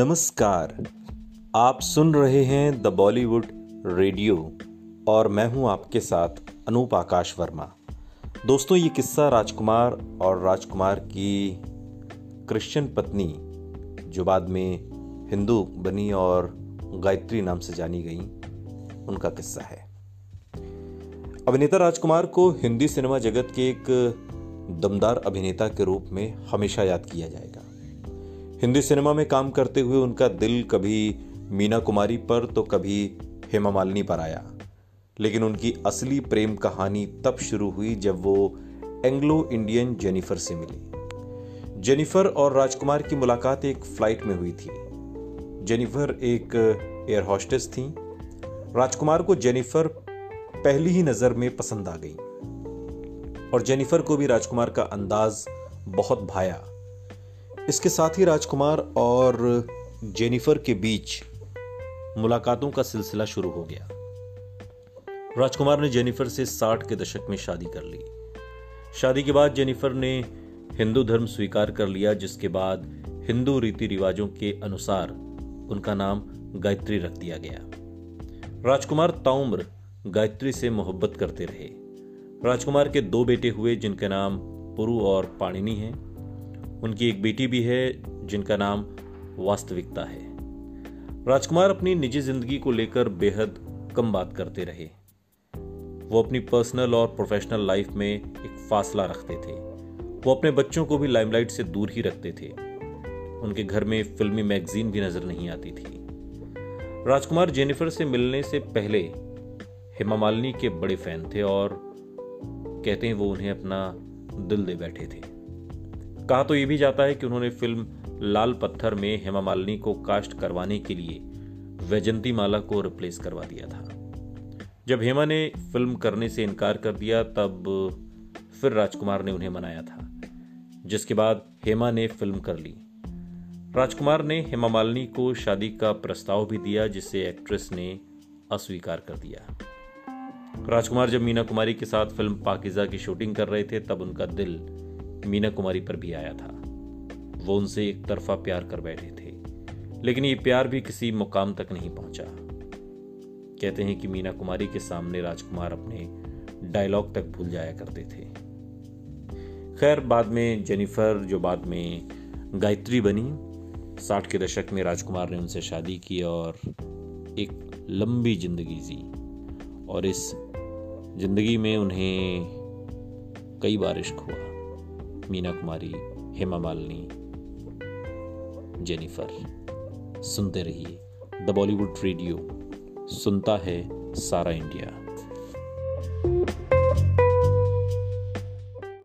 नमस्कार। आप सुन रहे हैं द बॉलीवुड रेडियो और मैं हूँ आपके साथ अनूप आकाश वर्मा। दोस्तों, ये किस्सा राजकुमार और राजकुमार की क्रिश्चियन पत्नी, जो बाद में हिंदू बनी और गायत्री नाम से जानी गई, उनका किस्सा है। अभिनेता राजकुमार को हिंदी सिनेमा जगत के एक दमदार अभिनेता के रूप में हमेशा याद किया जाएगा। हिंदी सिनेमा में काम करते हुए उनका दिल कभी मीना कुमारी पर तो कभी हेमा मालिनी पर आया। लेकिन उनकी असली प्रेम कहानी तब शुरू हुई जब वो एंग्लो इंडियन जेनिफर से मिली। जेनिफर और राजकुमार की मुलाकात एक फ़्लाइट में हुई थी। जेनिफर एक एयर हॉस्टेस थी। राजकुमार को जेनिफर पहली ही नज़र में पसंद आ गई। और जेनिफर को भी राजकुमार का अंदाज बहुत भाया। इसके साथ ही राजकुमार और जेनिफर के बीच मुलाकातों का सिलसिला शुरू हो गया। राजकुमार ने जेनिफर से साठ के दशक में शादी कर ली। शादी के बाद जेनिफर ने हिंदू धर्म स्वीकार कर लिया, जिसके बाद हिंदू रीति रिवाजों के अनुसार उनका नाम गायत्री रख दिया गया। राजकुमार ताउम्र गायत्री से मोहब्बत करते रहे। राजकुमार के दो बेटे हुए, जिनके नाम पुरु और पाणिनी हैं। उनकी एक बेटी भी है, जिनका नाम वास्तविकता है। राजकुमार अपनी निजी ज़िंदगी को लेकर बेहद कम बात करते रहे। वो अपनी पर्सनल और प्रोफेशनल लाइफ में एक फासला रखते थे। वो अपने बच्चों को भी लाइमलाइट से दूर ही रखते थे। उनके घर में फिल्मी मैगजीन भी नज़र नहीं आती थी। राजकुमार जेनिफर से मिलने से पहले हेमा मालिनी के बड़े फ़ैन थे और कहते हैं वो उन्हें अपना दिल दे बैठे थे। कहा तो यह भी जाता है कि उन्होंने फ़िल्म लाल पत्थर में हेमा मालिनी को कास्ट करवाने के लिए वैजंती माला को रिप्लेस करवा दिया था। जब हेमा ने फ़िल्म करने से इनकार कर दिया, तब फिर राजकुमार ने उन्हें मनाया था, जिसके बाद हेमा ने फ़िल्म कर ली। राजकुमार ने हेमा मालिनी को शादी का प्रस्ताव भी दिया, जिसे एक्ट्रेस ने अस्वीकार कर दिया। राजकुमार जब मीना कुमारी के साथ फ़िल्म पाकिजा की शूटिंग कर रहे थे, तब उनका दिल मीना कुमारी पर भी आया था। वो उनसे एक तरफा प्यार कर बैठे थे, लेकिन ये प्यार भी किसी मुकाम तक नहीं पहुँचा। कहते हैं कि मीना कुमारी के सामने राजकुमार अपने डायलॉग तक भूल जाया करते थे। खैर, बाद में जेनिफर जो बाद में गायत्री बनी, साठ के दशक में राजकुमार ने उनसे शादी की और एक लंबी ज़िंदगी जी। और इस ज़िंदगी में उन्हें कई बार इश्क हुआ। मीना कुमारी हेमा मालिनी जेनिफर। सुनते रहिए द बॉलीवुड रेडियो सुनता है सारा इंडिया।